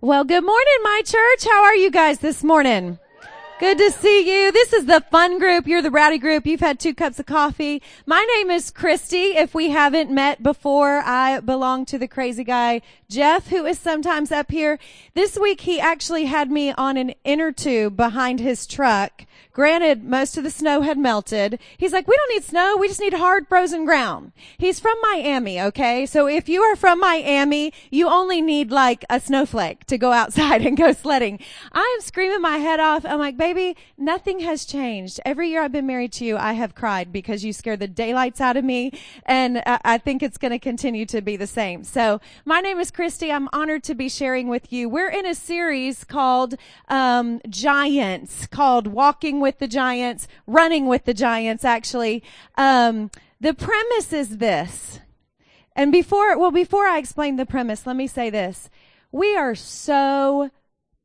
Well, good morning, my church. How are you guys this morning? Good to see you. This is the fun group. You're the rowdy group. You've had two cups of coffee. My name is Christy. If we haven't met before, I belong to the crazy guy, Jeff, who is sometimes up here. This week, he actually had me on an inner tube behind his truck Granted, most of the snow had melted. He's like, we don't need snow. We just need hard frozen ground. He's from Miami. Okay. So if you are from Miami, you only need like a snowflake to go outside and go sledding. I am screaming my head off. I'm like, nothing has changed. Every year I've been married to you, I have cried because you scared the daylights out of me. And I think it's going to continue to be the same. So my name is Christy. I'm honored to be sharing with you. We're in a series called, um, Giants called Walking with the giants, running with the giants, actually. Um, the premise is this. And before, well, before I explain the premise, let me say this. We are so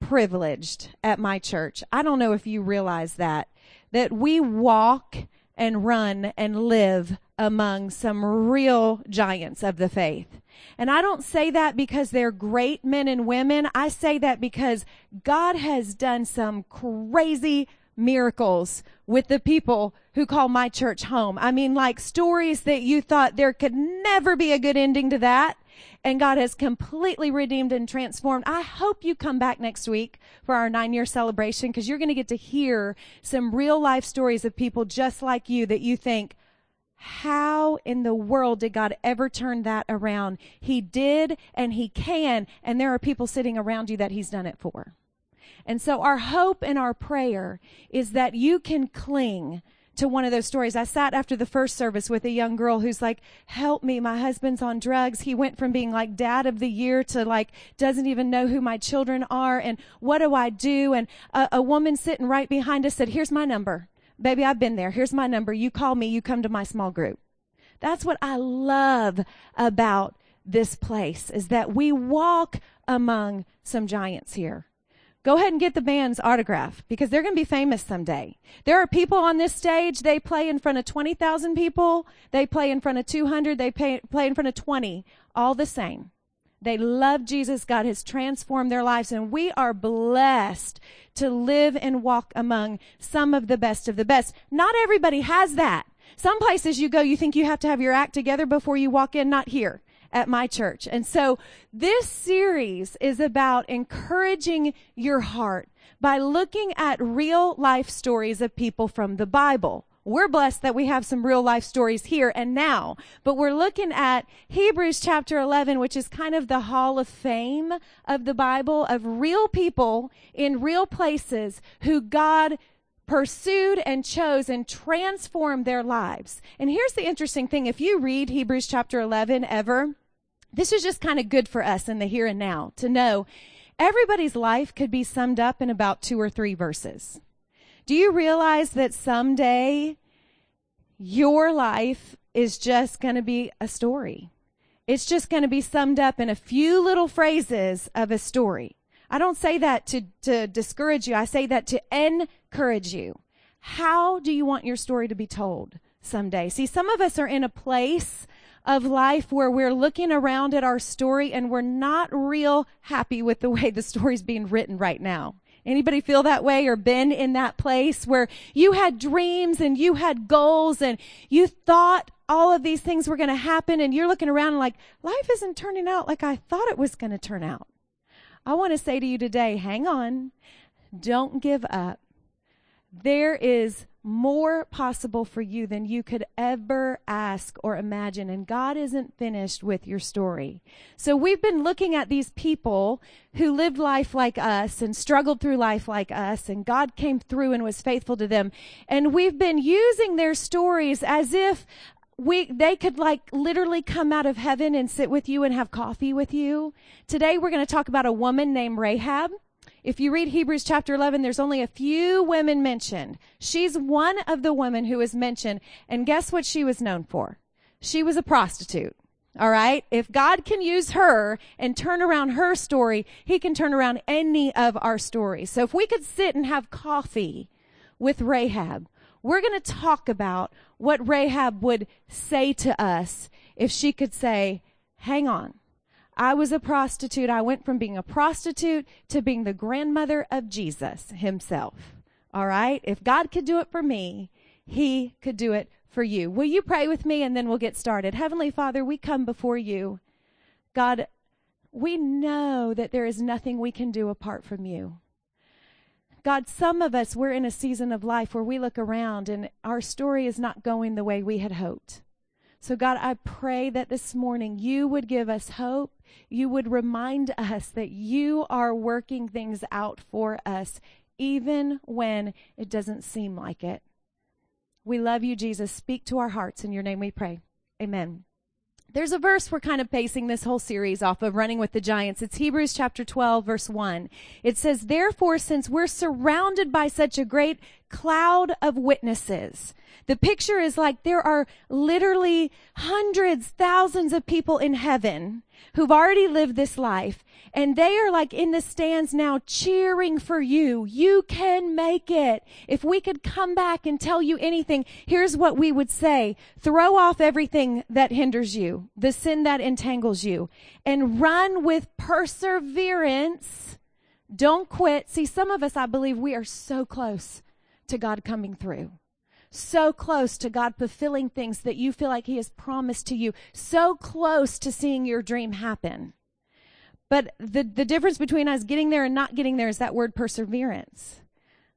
privileged at my church. I don't know if you realize that, that we walk and run and live among some real giants of the faith. And I don't say that because they're great men and women. I say that because God has done some crazy miracles with the people who call my church home. I mean, like stories that you thought there could never be a good ending to that. And God has completely redeemed and transformed. I hope you come back next week for our nine year celebration because you're going to get to hear some real life stories of people just like you that you think, how in the world did God ever turn that around? He did and he can. And there are people sitting around you that he's done it for. And so our hope and our prayer is that you can cling to one of those stories. I sat after the first service with a young girl who's like, help me. My husband's on drugs. He went from being like dad of the year to like, doesn't even know who my children are. And what do I do? And a, a woman sitting right behind us said, here's my number. Baby, I've been there. Here's my number. You call me. You come to my small group. That's what I love about this place is that we walk among some giants here. Go ahead and get the band's autograph because they're going to be famous someday. There are people on this stage, they play in front of 20,000 people, they play in front of 200, they pay, play in front of 20, all the same. They love Jesus. God has transformed their lives, and we are blessed to live and walk among some of the best of the best. Not everybody has that. Some places you go, you think you have to have your act together before you walk in, not here at my church. And so this series is about encouraging your heart by looking at real life stories of people from the Bible. We're blessed that we have some real life stories here and now, but we're looking at Hebrews chapter 11, which is kind of the hall of fame of the Bible of real people in real places who God pursued and chose and transformed their lives. And here's the interesting thing. If you read Hebrews chapter 11 ever, this is just kind of good for us in the here and now to know everybody's life could be summed up in about two or three verses. Do you realize that someday your life is just going to be a story? It's just going to be summed up in a few little phrases of a story. I don't say that to, to discourage you. I say that to encourage you. How do you want your story to be told someday? See, some of us are in a place of life where we're looking around at our story and we're not real happy with the way the story's being written right now. Anybody feel that way or been in that place where you had dreams and you had goals and you thought all of these things were going to happen and you're looking around and like, life isn't turning out like I thought it was going to turn out. I want to say to you today, hang on. Don't give up. There is more possible for you than you could ever ask or imagine. And God isn't finished with your story. So we've been looking at these people who lived life like us and struggled through life like us and God came through and was faithful to them. And we've been using their stories as if we they could like literally come out of heaven and sit with you and have coffee with you. Today we're going to talk about a woman named Rahab. If you read Hebrews chapter 11, there's only a few women mentioned. She's one of the women who is mentioned. And guess what she was known for? She was a prostitute. All right. If God can use her and turn around her story, he can turn around any of our stories. So if we could sit and have coffee with Rahab, we're going to talk about what Rahab would say to us if she could say, hang on. I was a prostitute. I went from being a prostitute to being the grandmother of Jesus himself. All right? If God could do it for me, he could do it for you. Will you pray with me and then we'll get started? Heavenly Father, we come before you. God, we know that there is nothing we can do apart from you. God, some of us, we're in a season of life where we look around and our story is not going the way we had hoped. So, God, I pray that this morning you would give us hope. You would remind us that you are working things out for us, even when it doesn't seem like it. We love you, Jesus. Speak to our hearts. In your name we pray. Amen. There's a verse we're kind of basing this whole series off of running with the giants. It's Hebrews chapter 12 verse 1. It says, therefore, since we're surrounded by such a great cloud of witnesses, the picture is like there are literally hundreds, thousands of people in heaven who've already lived this life and they are like in the stands now cheering for you. You can make it. If we could come back and tell you anything, here's what we would say. Throw off everything that hinders you, the sin that entangles you, and run with perseverance. Don't quit. See, some of us, I believe we are so close to God coming through so close to God fulfilling things that you feel like He has promised to you, so close to seeing your dream happen. But the, the difference between us getting there and not getting there is that word perseverance.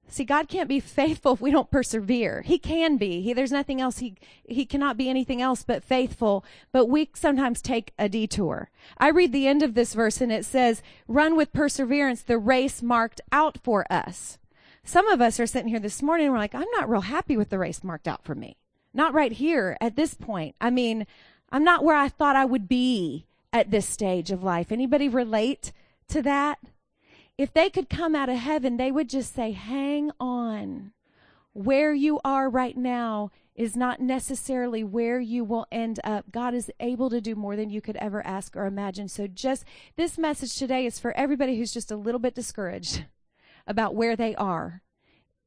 See, God can't be faithful if we don't persevere. He can be. He, there's nothing else. He, he cannot be anything else but faithful, but we sometimes take a detour. I read the end of this verse and it says, run with perseverance the race marked out for us. Some of us are sitting here this morning and we're like, I'm not real happy with the race marked out for me. Not right here at this point. I mean, I'm not where I thought I would be at this stage of life. Anybody relate to that? If they could come out of heaven, they would just say, hang on. Where you are right now is not necessarily where you will end up. God is able to do more than you could ever ask or imagine. So just this message today is for everybody who's just a little bit discouraged about where they are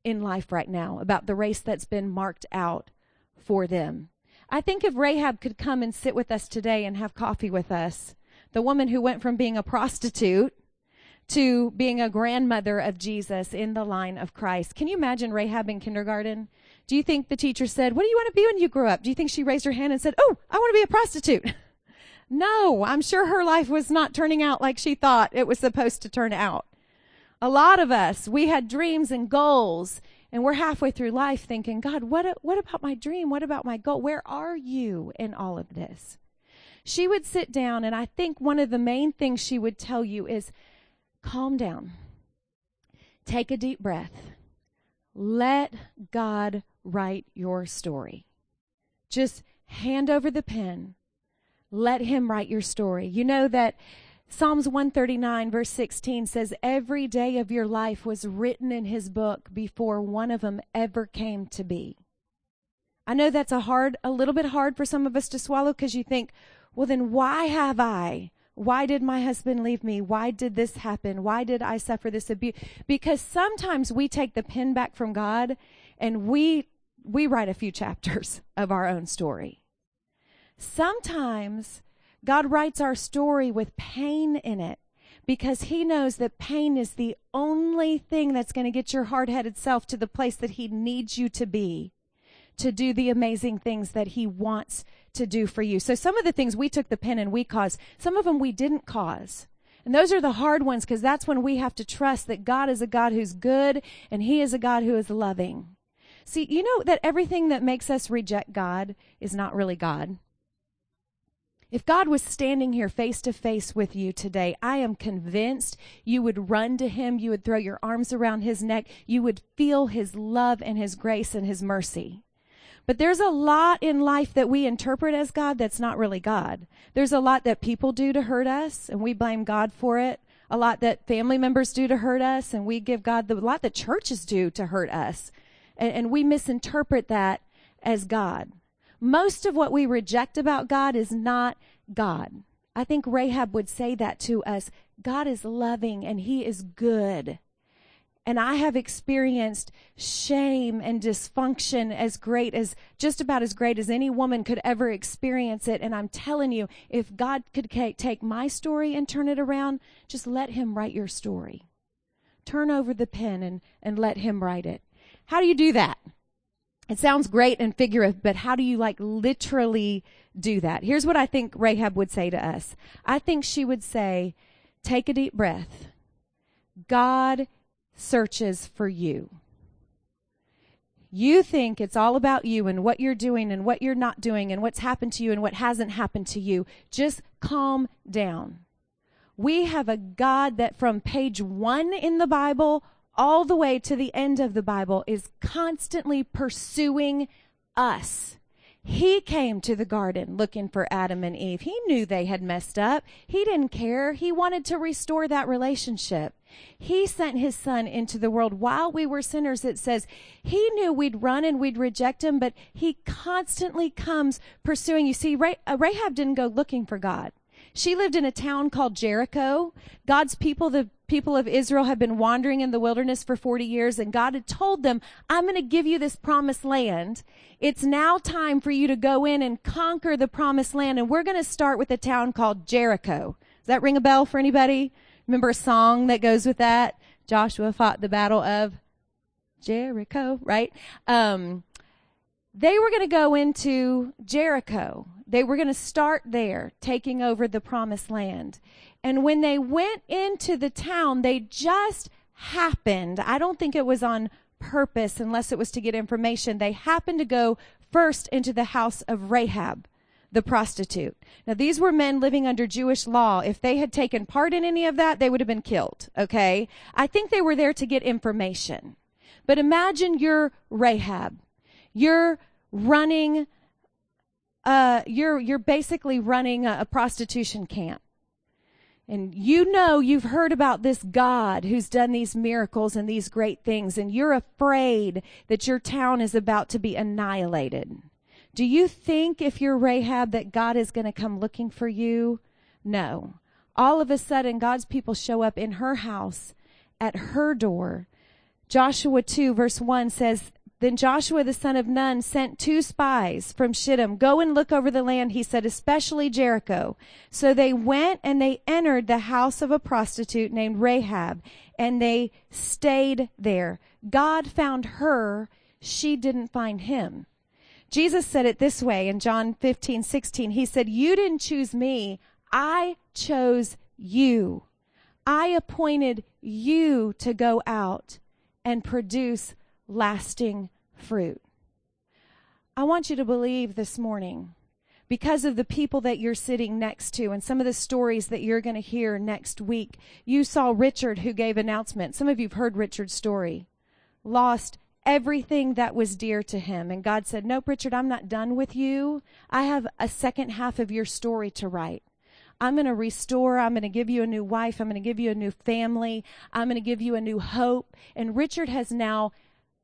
in life right now, about the race that's been marked out for them. I think if Rahab could come and sit with us today and have coffee with us, the woman who went from being a prostitute to being a grandmother of Jesus in the line of Christ. Can you imagine Rahab in kindergarten? Do you think the teacher said, What do you want to be when you grow up? Do you think she raised her hand and said, Oh, I want to be a prostitute? no, I'm sure her life was not turning out like she thought it was supposed to turn out. A lot of us, we had dreams and goals, and we're halfway through life thinking, God, what, what about my dream? What about my goal? Where are you in all of this? She would sit down, and I think one of the main things she would tell you is calm down, take a deep breath, let God write your story. Just hand over the pen, let Him write your story. You know that Psalms 139 verse 16 says, Every day of your life was written in his book before one of them ever came to be. I know that's a hard, a little bit hard for some of us to swallow because you think, well, then why have I? Why did my husband leave me? Why did this happen? Why did I suffer this abuse? Because sometimes we take the pen back from God and we, we write a few chapters of our own story. Sometimes God writes our story with pain in it because he knows that pain is the only thing that's going to get your hard headed self to the place that he needs you to be to do the amazing things that he wants to do for you. So some of the things we took the pen and we caused, some of them we didn't cause. And those are the hard ones because that's when we have to trust that God is a God who's good and he is a God who is loving. See, you know that everything that makes us reject God is not really God. If God was standing here face to face with you today, I am convinced you would run to him. You would throw your arms around his neck. You would feel his love and his grace and his mercy. But there's a lot in life that we interpret as God that's not really God. There's a lot that people do to hurt us and we blame God for it. A lot that family members do to hurt us and we give God the, a lot that churches do to hurt us. And, and we misinterpret that as God most of what we reject about God is not God. I think Rahab would say that to us. God is loving and he is good. And I have experienced shame and dysfunction as great as, just about as great as any woman could ever experience it. And I'm telling you, if God could take my story and turn it around, just let Him write your story. Turn over the pen and, and let Him write it. How do you do that? It sounds great and figurative, but how do you like literally do that? Here's what I think Rahab would say to us. I think she would say, take a deep breath. God searches for you. You think it's all about you and what you're doing and what you're not doing and what's happened to you and what hasn't happened to you. Just calm down. We have a God that from page one in the Bible all the way to the end of the Bible is constantly pursuing us. He came to the garden looking for Adam and Eve. He knew they had messed up. He didn't care. He wanted to restore that relationship. He sent his son into the world while we were sinners. It says he knew we'd run and we'd reject him, but he constantly comes pursuing. You see, uh, Rahab didn't go looking for God. She lived in a town called Jericho. God's people, the people of Israel, have been wandering in the wilderness for 40 years, and God had told them, I'm going to give you this promised land. It's now time for you to go in and conquer the promised land, and we're going to start with a town called Jericho. Does that ring a bell for anybody? Remember a song that goes with that? Joshua fought the battle of Jericho, right? Um, they were going to go into Jericho. They were going to start there, taking over the promised land. And when they went into the town, they just happened, I don't think it was on purpose unless it was to get information, they happened to go first into the house of Rahab, the prostitute. Now, these were men living under Jewish law. If they had taken part in any of that, they would have been killed, okay? I think they were there to get information. But imagine you're Rahab. You're running uh, you're you're basically running a, a prostitution camp. And you know you've heard about this God who's done these miracles and these great things, and you're afraid that your town is about to be annihilated. Do you think if you're Rahab that God is going to come looking for you? No. All of a sudden, God's people show up in her house at her door. Joshua 2 verse 1 says, then Joshua the son of Nun sent two spies from Shittim. Go and look over the land, he said, especially Jericho. So they went and they entered the house of a prostitute named Rahab, and they stayed there. God found her, she didn't find him. Jesus said it this way in John 15, 16. He said, You didn't choose me, I chose you. I appointed you to go out and produce lasting fruit. I want you to believe this morning because of the people that you're sitting next to and some of the stories that you're going to hear next week. You saw Richard who gave announcement. Some of you've heard Richard's story. Lost everything that was dear to him. And God said, Nope, Richard, I'm not done with you. I have a second half of your story to write. I'm going to restore. I'm going to give you a new wife. I'm going to give you a new family. I'm going to give you a new hope. And Richard has now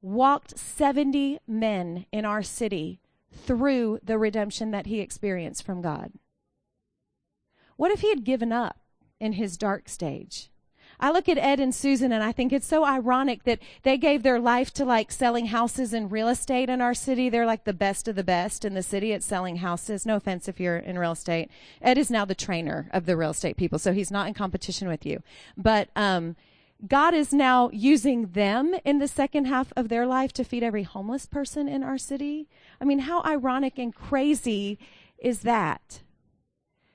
walked 70 men in our city through the redemption that he experienced from God. What if he had given up in his dark stage? I look at Ed and Susan and I think it's so ironic that they gave their life to like selling houses and real estate in our city. They're like the best of the best in the city at selling houses. No offense if you're in real estate. Ed is now the trainer of the real estate people, so he's not in competition with you. But, um, God is now using them in the second half of their life to feed every homeless person in our city. I mean, how ironic and crazy is that?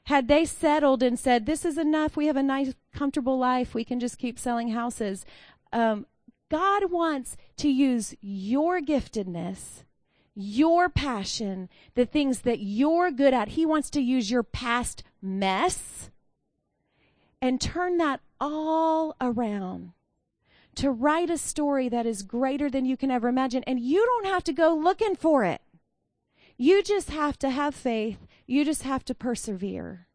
Had they settled and said, This is enough, we have a nice, comfortable life, we can just keep selling houses. Um, God wants to use your giftedness, your passion, the things that you're good at. He wants to use your past mess and turn that all around to write a story that is greater than you can ever imagine. And you don't have to go looking for it. You just have to have faith. You just have to persevere.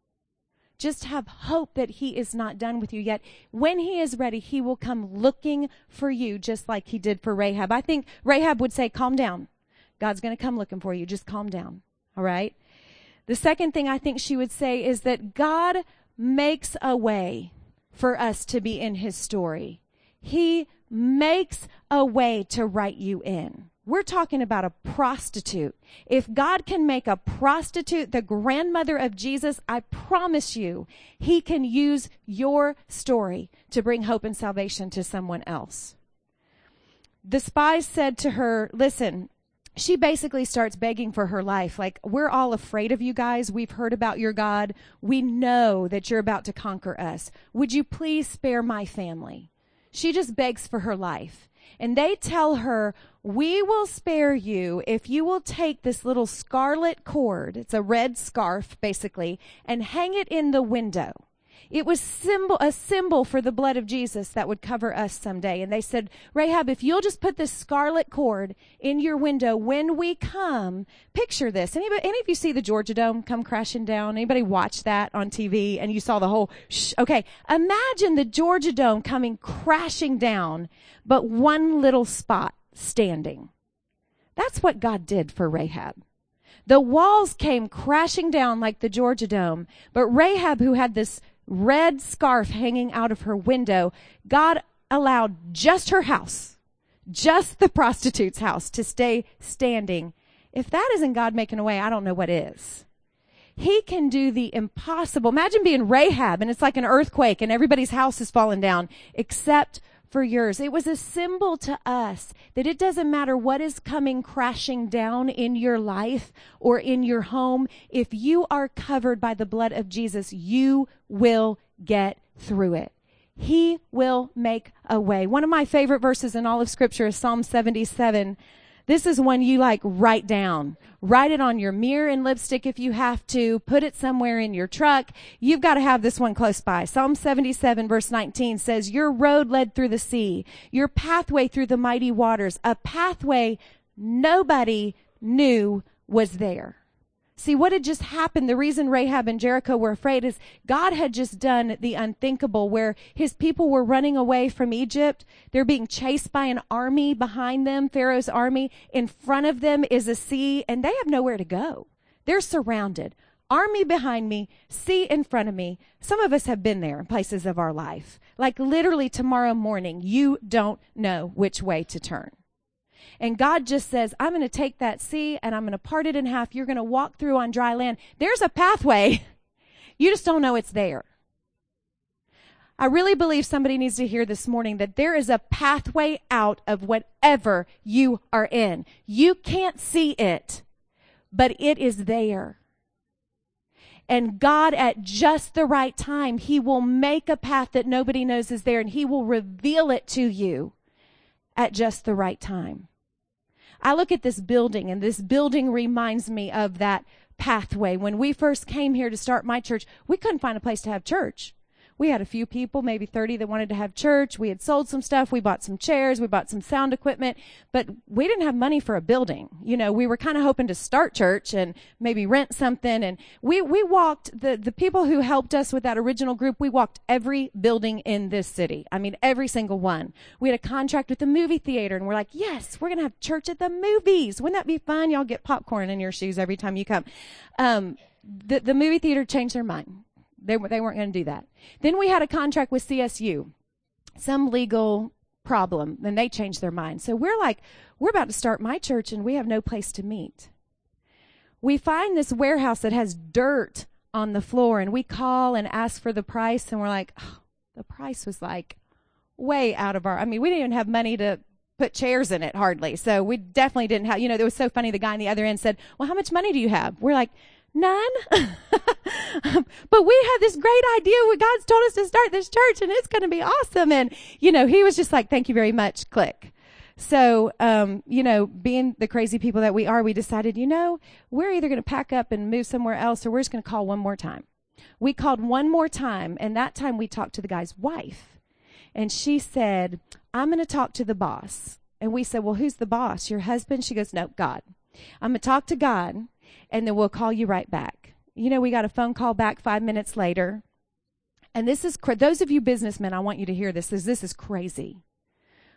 Just have hope that He is not done with you yet. When He is ready, He will come looking for you, just like He did for Rahab. I think Rahab would say, Calm down. God's going to come looking for you. Just calm down. All right? The second thing I think she would say is that God makes a way for us to be in his story. He makes a way to write you in. We're talking about a prostitute. If God can make a prostitute the grandmother of Jesus, I promise you, he can use your story to bring hope and salvation to someone else. The spies said to her, listen, she basically starts begging for her life. Like, we're all afraid of you guys. We've heard about your God. We know that you're about to conquer us. Would you please spare my family? She just begs for her life. And they tell her, we will spare you if you will take this little scarlet cord. It's a red scarf, basically, and hang it in the window. It was symbol, a symbol for the blood of Jesus that would cover us someday. And they said, Rahab, if you'll just put this scarlet cord in your window when we come, picture this. Anybody, any of you see the Georgia Dome come crashing down? Anybody watch that on TV and you saw the whole, shh, okay. Imagine the Georgia Dome coming crashing down, but one little spot standing. That's what God did for Rahab. The walls came crashing down like the Georgia Dome, but Rahab, who had this red scarf hanging out of her window, God allowed just her house, just the prostitute's house to stay standing. If that isn't God making a way, I don't know what is. He can do the impossible. Imagine being Rahab and it's like an earthquake and everybody's house is falling down except for yours. It was a symbol to us that it doesn't matter what is coming crashing down in your life or in your home. If you are covered by the blood of Jesus, you will get through it. He will make a way. One of my favorite verses in all of scripture is Psalm 77 this is one you like write down. Write it on your mirror and lipstick if you have to. Put it somewhere in your truck. You've got to have this one close by. Psalm 77 verse 19 says, Your road led through the sea, your pathway through the mighty waters, a pathway nobody knew was there. See, what had just happened, the reason Rahab and Jericho were afraid is God had just done the unthinkable where his people were running away from Egypt. They're being chased by an army behind them, Pharaoh's army. In front of them is a sea, and they have nowhere to go. They're surrounded. Army behind me, sea in front of me. Some of us have been there in places of our life. Like literally tomorrow morning, you don't know which way to turn. And God just says, I'm going to take that sea and I'm going to part it in half. You're going to walk through on dry land. There's a pathway. You just don't know it's there. I really believe somebody needs to hear this morning that there is a pathway out of whatever you are in. You can't see it, but it is there. And God, at just the right time, He will make a path that nobody knows is there and He will reveal it to you at just the right time. I look at this building and this building reminds me of that pathway. When we first came here to start my church, we couldn't find a place to have church we had a few people, maybe 30 that wanted to have church. We had sold some stuff. We bought some chairs. We bought some sound equipment, but we didn't have money for a building. You know, we were kind of hoping to start church and maybe rent something. And we, we walked the, the people who helped us with that original group. We walked every building in this city. I mean, every single one. We had a contract with the movie theater and we're like, yes, we're going to have church at the movies. Wouldn't that be fun? Y'all get popcorn in your shoes every time you come. Um, the, the movie theater changed their mind they, they weren't going to do that. Then we had a contract with CSU, some legal problem, and they changed their mind. So we're like, we're about to start my church and we have no place to meet. We find this warehouse that has dirt on the floor and we call and ask for the price and we're like, oh, the price was like way out of our, I mean, we didn't even have money to put chairs in it hardly. So we definitely didn't have, you know, it was so funny. The guy on the other end said, well, how much money do you have? We're like, None. but we had this great idea when God's told us to start this church and it's going to be awesome. And, you know, he was just like, thank you very much. Click. So, um, you know, being the crazy people that we are, we decided, you know, we're either going to pack up and move somewhere else or we're just going to call one more time. We called one more time and that time we talked to the guy's wife and she said, I'm going to talk to the boss. And we said, well, who's the boss? Your husband? She goes, no, God. I'm going to talk to God and then we'll call you right back. You know, we got a phone call back five minutes later. And this is, those of you businessmen, I want you to hear this, this, this is crazy.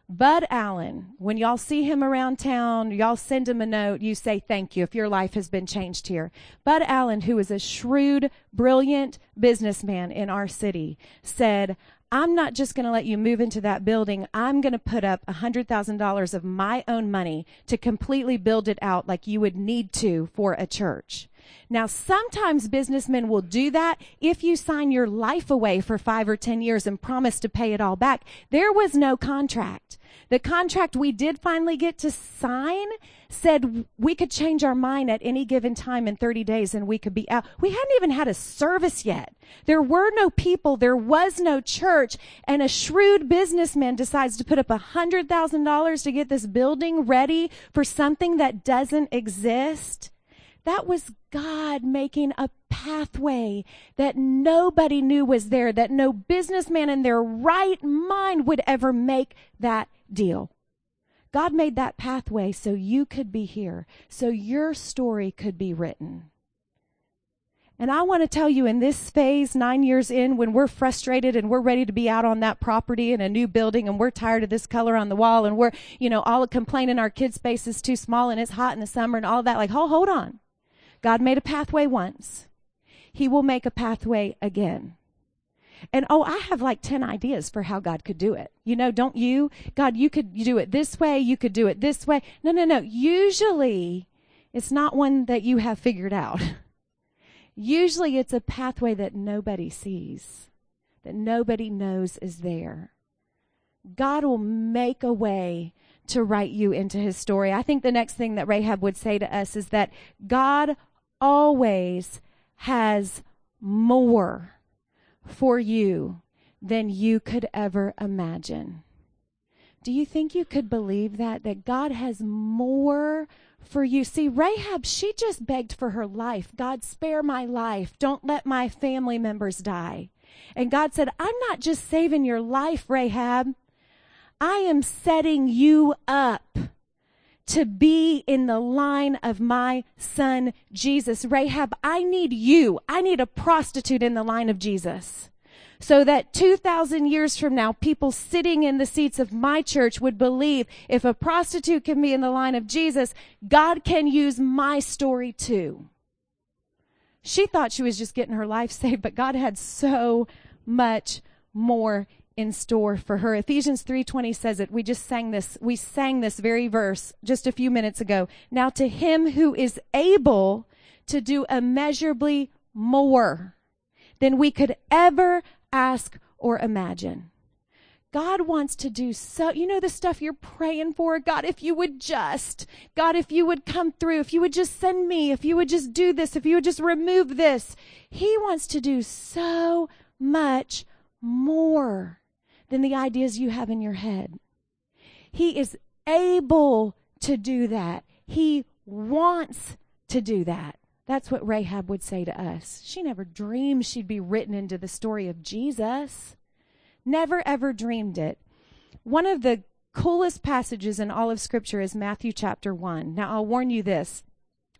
Bud Allen, when y'all see him around town, y'all send him a note, you say thank you if your life has been changed here. Bud Allen, who is a shrewd, brilliant businessman in our city, said, I'm not just going to let you move into that building. I'm going to put up $100,000 of my own money to completely build it out like you would need to for a church. Now, sometimes businessmen will do that if you sign your life away for five or 10 years and promise to pay it all back. There was no contract. The contract we did finally get to sign said we could change our mind at any given time in 30 days and we could be out. We hadn't even had a service yet. There were no people. There was no church. And a shrewd businessman decides to put up $100,000 to get this building ready for something that doesn't exist. That was God making a pathway that nobody knew was there, that no businessman in their right mind would ever make that deal. God made that pathway so you could be here, so your story could be written. And I want to tell you in this phase, nine years in, when we're frustrated and we're ready to be out on that property in a new building and we're tired of this color on the wall and we're, you know, all complaining our kid space is too small and it's hot in the summer and all that, like, hold, hold on. God made a pathway once. He will make a pathway again. And oh, I have like 10 ideas for how God could do it. You know, don't you? God, you could do it this way. You could do it this way. No, no, no. Usually it's not one that you have figured out. Usually it's a pathway that nobody sees, that nobody knows is there. God will make a way to write you into his story. I think the next thing that Rahab would say to us is that God always has more for you than you could ever imagine. Do you think you could believe that? That God has more for you. See, Rahab, she just begged for her life. God, spare my life. Don't let my family members die. And God said, I'm not just saving your life, Rahab. I am setting you up to be in the line of my son Jesus. Rahab, I need you. I need a prostitute in the line of Jesus. So that 2,000 years from now, people sitting in the seats of my church would believe if a prostitute can be in the line of Jesus, God can use my story too. She thought she was just getting her life saved, but God had so much more in store for her. Ephesians 3:20 says it. We just sang this. We sang this very verse just a few minutes ago. Now to him who is able to do immeasurably more than we could ever ask or imagine. God wants to do so, you know, the stuff you're praying for. God, if you would just, God, if you would come through, if you would just send me, if you would just do this, if you would just remove this. He wants to do so much more than the ideas you have in your head. He is able to do that. He wants to do that. That's what Rahab would say to us. She never dreamed she'd be written into the story of Jesus. Never ever dreamed it. One of the coolest passages in all of Scripture is Matthew chapter 1. Now, I'll warn you this.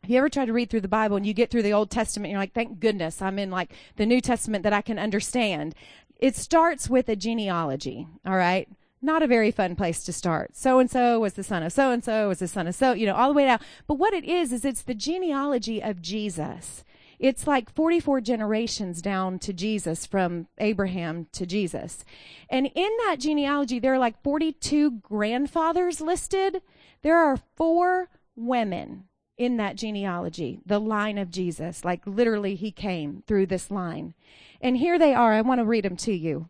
If you ever try to read through the Bible and you get through the Old Testament, you're like, thank goodness I'm in like the New Testament that I can understand. It starts with a genealogy, all right? Not a very fun place to start. So and so was the son of so and so was the son of so, you know, all the way down. But what it is, is it's the genealogy of Jesus. It's like 44 generations down to Jesus from Abraham to Jesus. And in that genealogy, there are like 42 grandfathers listed. There are four women in that genealogy, the line of Jesus. Like literally, he came through this line. And here they are. I want to read them to you.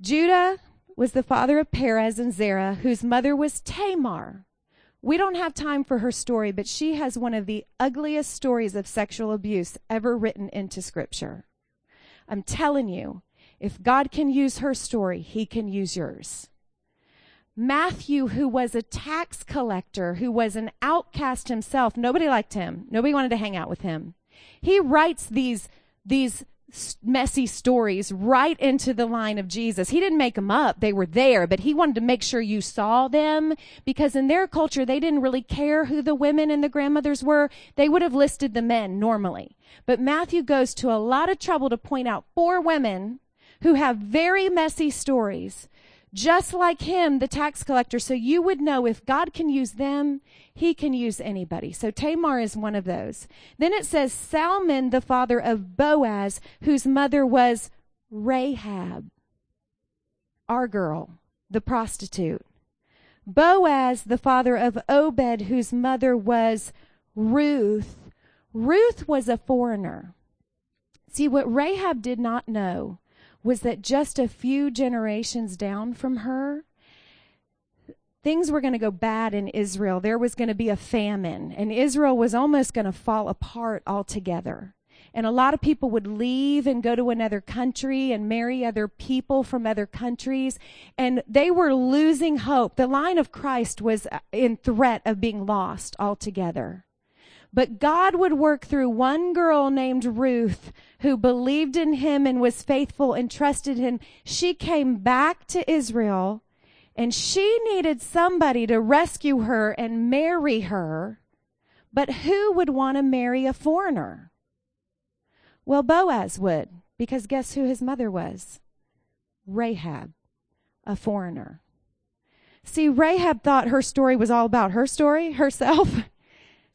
Judah was the father of Perez and Zerah, whose mother was Tamar. We don't have time for her story, but she has one of the ugliest stories of sexual abuse ever written into scripture. I'm telling you, if God can use her story, he can use yours. Matthew, who was a tax collector, who was an outcast himself, nobody liked him. Nobody wanted to hang out with him. He writes these, these messy stories right into the line of Jesus. He didn't make them up. They were there, but he wanted to make sure you saw them because in their culture, they didn't really care who the women and the grandmothers were. They would have listed the men normally. But Matthew goes to a lot of trouble to point out four women who have very messy stories just like him, the tax collector. So you would know if God can use them, he can use anybody. So Tamar is one of those. Then it says Salmon, the father of Boaz, whose mother was Rahab. our girl, the prostitute. Boaz, the father of Obed, whose mother was Ruth. Ruth was a foreigner. See, what Rahab did not know was that just a few generations down from her, things were going to go bad in Israel. There was going to be a famine, and Israel was almost going to fall apart altogether. And a lot of people would leave and go to another country and marry other people from other countries. And they were losing hope. The line of Christ was uh, in threat of being lost altogether. But God would work through one girl named Ruth who believed in him and was faithful and trusted him. She came back to Israel and she needed somebody to rescue her and marry her. But who would want to marry a foreigner? Well, Boaz would, because guess who his mother was? Rahab, a foreigner. See, Rahab thought her story was all about her story, herself.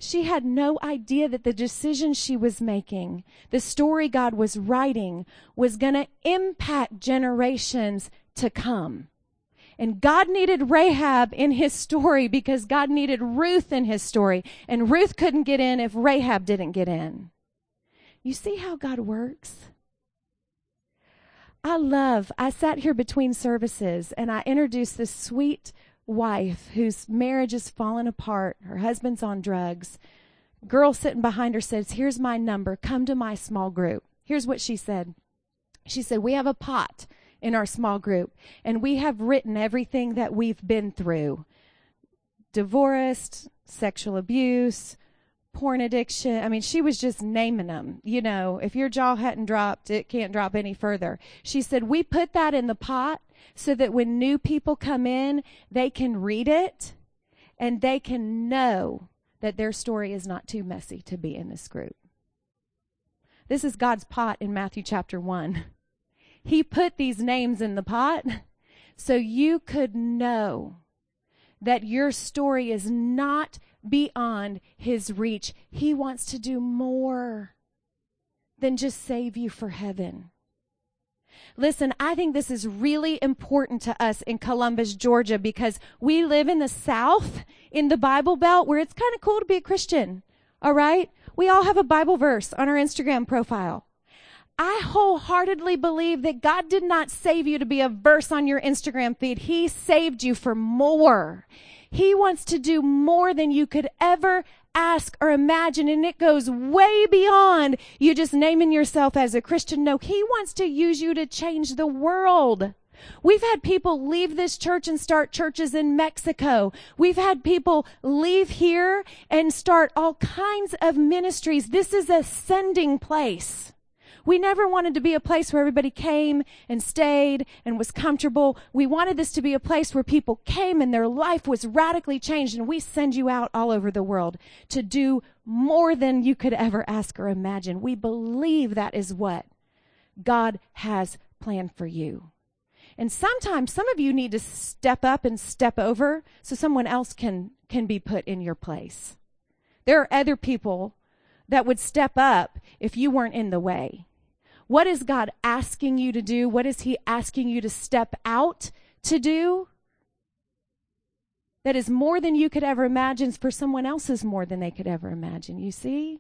She had no idea that the decision she was making, the story God was writing, was going to impact generations to come. And God needed Rahab in his story because God needed Ruth in his story. And Ruth couldn't get in if Rahab didn't get in. You see how God works? I love, I sat here between services and I introduced this sweet wife whose marriage has fallen apart. Her husband's on drugs. Girl sitting behind her says, Here's my number. Come to my small group. Here's what she said. She said, We have a pot in our small group, and we have written everything that we've been through divorced, sexual abuse, porn addiction. I mean, she was just naming them. You know, if your jaw hadn't dropped, it can't drop any further. She said, We put that in the pot so that when new people come in, they can read it and they can know that their story is not too messy to be in this group. This is God's pot in Matthew chapter 1. He put these names in the pot so you could know that your story is not beyond his reach. He wants to do more than just save you for heaven. Listen, I think this is really important to us in Columbus, Georgia, because we live in the South, in the Bible Belt, where it's kind of cool to be a Christian. All right? We all have a Bible verse on our Instagram profile. I wholeheartedly believe that God did not save you to be a verse on your Instagram feed. He saved you for more. He wants to do more than you could ever ask or imagine. And it goes way beyond you just naming yourself as a Christian. No, He wants to use you to change the world. We've had people leave this church and start churches in Mexico. We've had people leave here and start all kinds of ministries. This is a sending place. We never wanted to be a place where everybody came and stayed and was comfortable. We wanted this to be a place where people came and their life was radically changed. And we send you out all over the world to do more than you could ever ask or imagine. We believe that is what God has planned for you. And sometimes some of you need to step up and step over so someone else can, can be put in your place. There are other people that would step up if you weren't in the way. What is God asking you to do? What is He asking you to step out to do? That is more than you could ever imagine. For someone else is more than they could ever imagine. You see?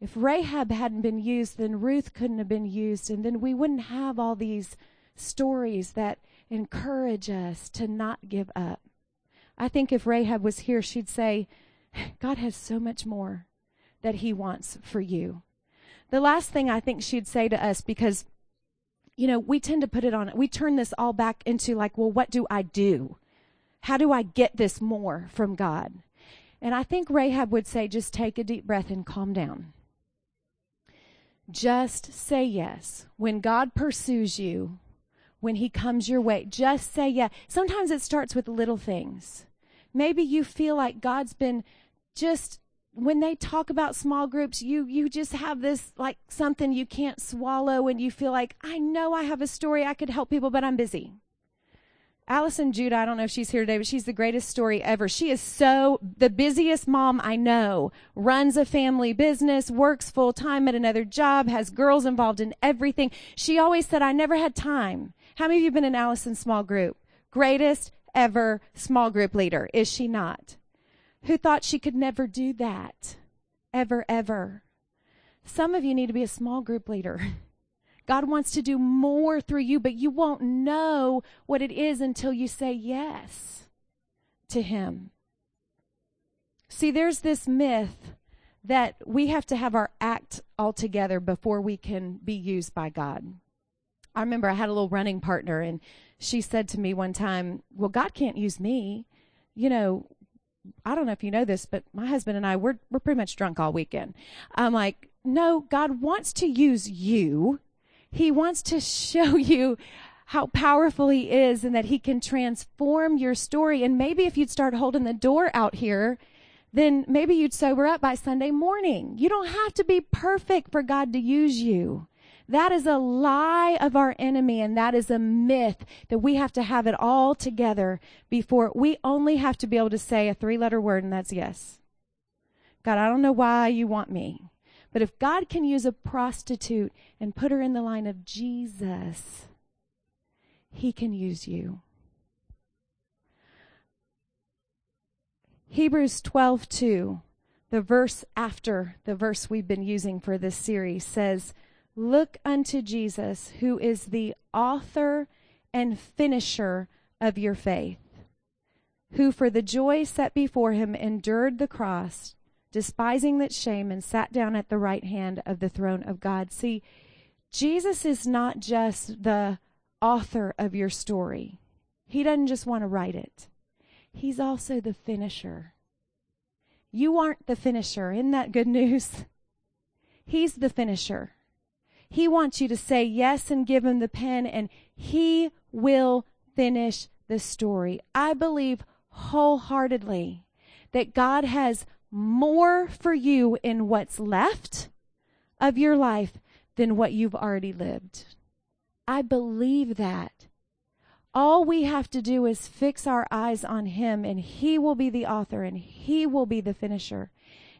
If Rahab hadn't been used, then Ruth couldn't have been used, and then we wouldn't have all these stories that encourage us to not give up. I think if Rahab was here, she'd say, God has so much more that He wants for you. The last thing I think she'd say to us, because, you know, we tend to put it on, we turn this all back into like, well, what do I do? How do I get this more from God? And I think Rahab would say, just take a deep breath and calm down. Just say yes. When God pursues you, when He comes your way, just say yes. Sometimes it starts with little things. Maybe you feel like God's been just when they talk about small groups, you you just have this like something you can't swallow and you feel like, I know I have a story I could help people, but I'm busy. Allison Judah, I don't know if she's here today, but she's the greatest story ever. She is so the busiest mom I know, runs a family business, works full time at another job, has girls involved in everything. She always said, I never had time How many of you have been in Allison's small group? Greatest ever small group leader, is she not? Who thought she could never do that? Ever, ever. Some of you need to be a small group leader. God wants to do more through you, but you won't know what it is until you say yes to Him. See, there's this myth that we have to have our act all together before we can be used by God. I remember I had a little running partner, and she said to me one time, Well, God can't use me. You know, I don't know if you know this, but my husband and I, we're, we're pretty much drunk all weekend. I'm like, No, God wants to use you. He wants to show you how powerful He is and that He can transform your story. And maybe if you'd start holding the door out here, then maybe you'd sober up by Sunday morning. You don't have to be perfect for God to use you. That is a lie of our enemy, and that is a myth that we have to have it all together before we only have to be able to say a three letter word, and that's yes. God, I don't know why you want me. But if God can use a prostitute and put her in the line of Jesus, he can use you. Hebrews 12:2, the verse after the verse we've been using for this series says, "Look unto Jesus, who is the author and finisher of your faith, who for the joy set before him endured the cross, despising that shame and sat down at the right hand of the throne of God." See, Jesus is not just the author of your story. He doesn't just want to write it. He's also the finisher. You aren't the finisher. Isn't that good news? He's the finisher. He wants you to say yes and give him the pen, and he will finish the story. I believe wholeheartedly that God has more for you in what's left of your life than what you've already lived. I believe that. All we have to do is fix our eyes on Him, and He will be the author and He will be the finisher.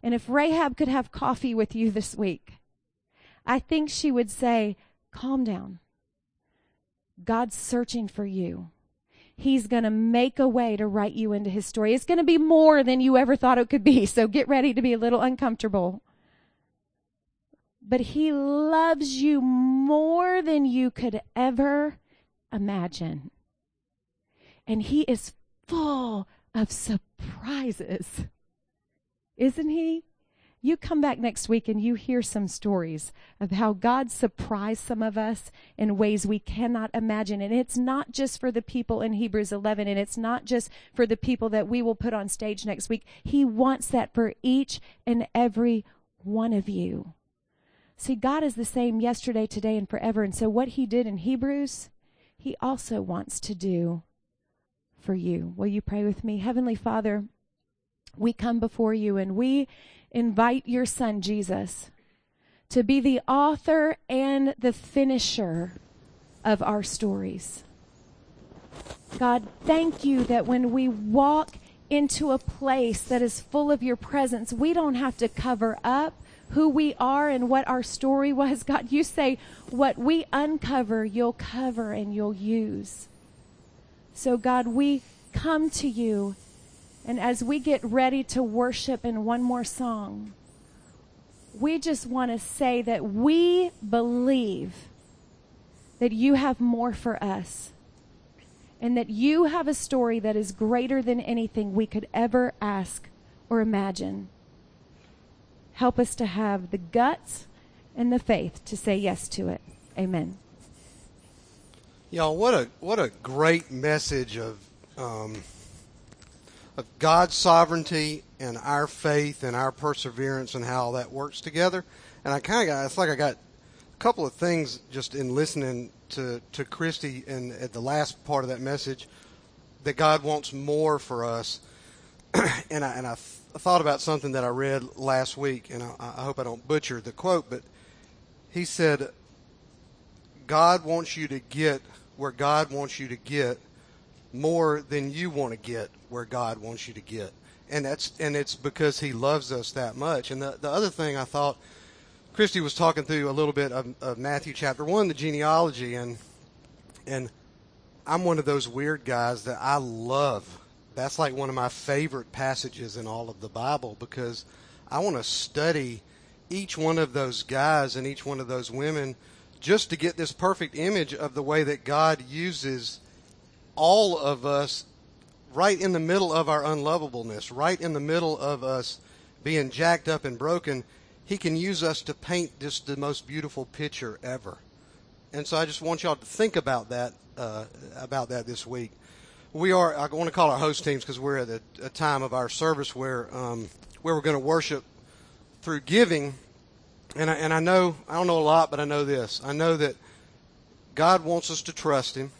And if Rahab could have coffee with you this week, I think she would say, Calm down. God's searching for you. He's going to make a way to write you into His story. It's going to be more than you ever thought it could be, so get ready to be a little uncomfortable. But He loves you more than you could ever imagine and he is full of surprises. Isn't he? You come back next week and you hear some stories of how God surprised some of us in ways we cannot imagine. And it's not just for the people in Hebrews 11, and it's not just for the people that we will put on stage next week. He wants that for each and every one of you. See, God is the same yesterday, today, and forever. And so, what He did in Hebrews, He also wants to do for you. Will you pray with me? Heavenly Father, we come before you and we invite your Son, Jesus, to be the author and the finisher of our stories. God, thank you that when we walk into a place that is full of your presence, we don't have to cover up who we are and what our story was. God, you say what we uncover, you'll cover and you'll use. So, God, we come to you, and as we get ready to worship in one more song, we just want to say that we believe that you have more for us and that you have a story that is greater than anything we could ever ask or imagine. Help us to have the guts and the faith to say yes to it. Amen. Y'all, what a what a great message of um, of God's sovereignty and our faith and our perseverance and how that works together. And I kind of got it's like I got a couple of things just in listening to to Christy and at the last part of that message that God wants more for us. and I and I, th- thought about something that I read last week, and I, I hope I don't butcher the quote, but he said, "God wants you to get." where God wants you to get more than you want to get where God wants you to get. And that's and it's because he loves us that much. And the the other thing I thought Christy was talking through a little bit of, of Matthew chapter 1 the genealogy and and I'm one of those weird guys that I love. That's like one of my favorite passages in all of the Bible because I want to study each one of those guys and each one of those women just to get this perfect image of the way that God uses all of us right in the middle of our unlovableness, right in the middle of us being jacked up and broken. He can use us to paint just the most beautiful picture ever. And so I just want y'all to think about that uh, about that this week. We are. I want to call our host teams because we're at a, a, time of our service where um, where we're going to worship through giving. And I, and I know I don't know a lot, but I know this. I know that God wants us to trust Him.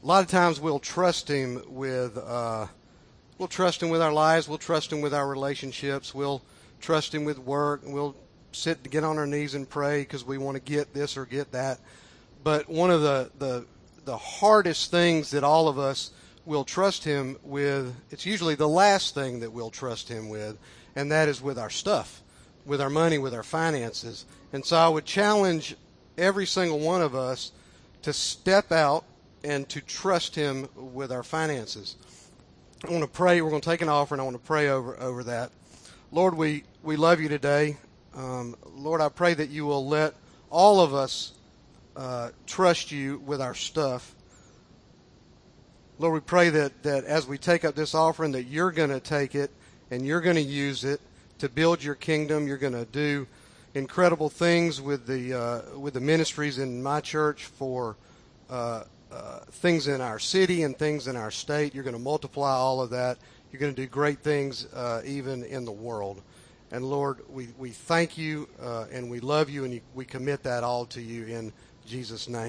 A lot of times we'll trust Him with uh, we'll trust Him with our lives. We'll trust Him with our relationships. We'll trust Him with work. We'll sit get on our knees and pray because we want to get this or get that. But one of the, the the hardest things that all of us will trust him with, it's usually the last thing that we'll trust him with, and that is with our stuff, with our money, with our finances. And so I would challenge every single one of us to step out and to trust him with our finances. I want to pray. We're going to take an offering. I want to pray over over that. Lord, we, we love you today. Um, Lord, I pray that you will let all of us uh, trust you with our stuff. Lord, we pray that, that as we take up this offering, that you're going to take it and you're going to use it to build your kingdom. You're going to do incredible things with the uh, with the ministries in my church for uh, uh, things in our city and things in our state. You're going to multiply all of that. You're going to do great things uh, even in the world. And Lord, we, we thank you uh, and we love you and you, we commit that all to you in Jesus' name.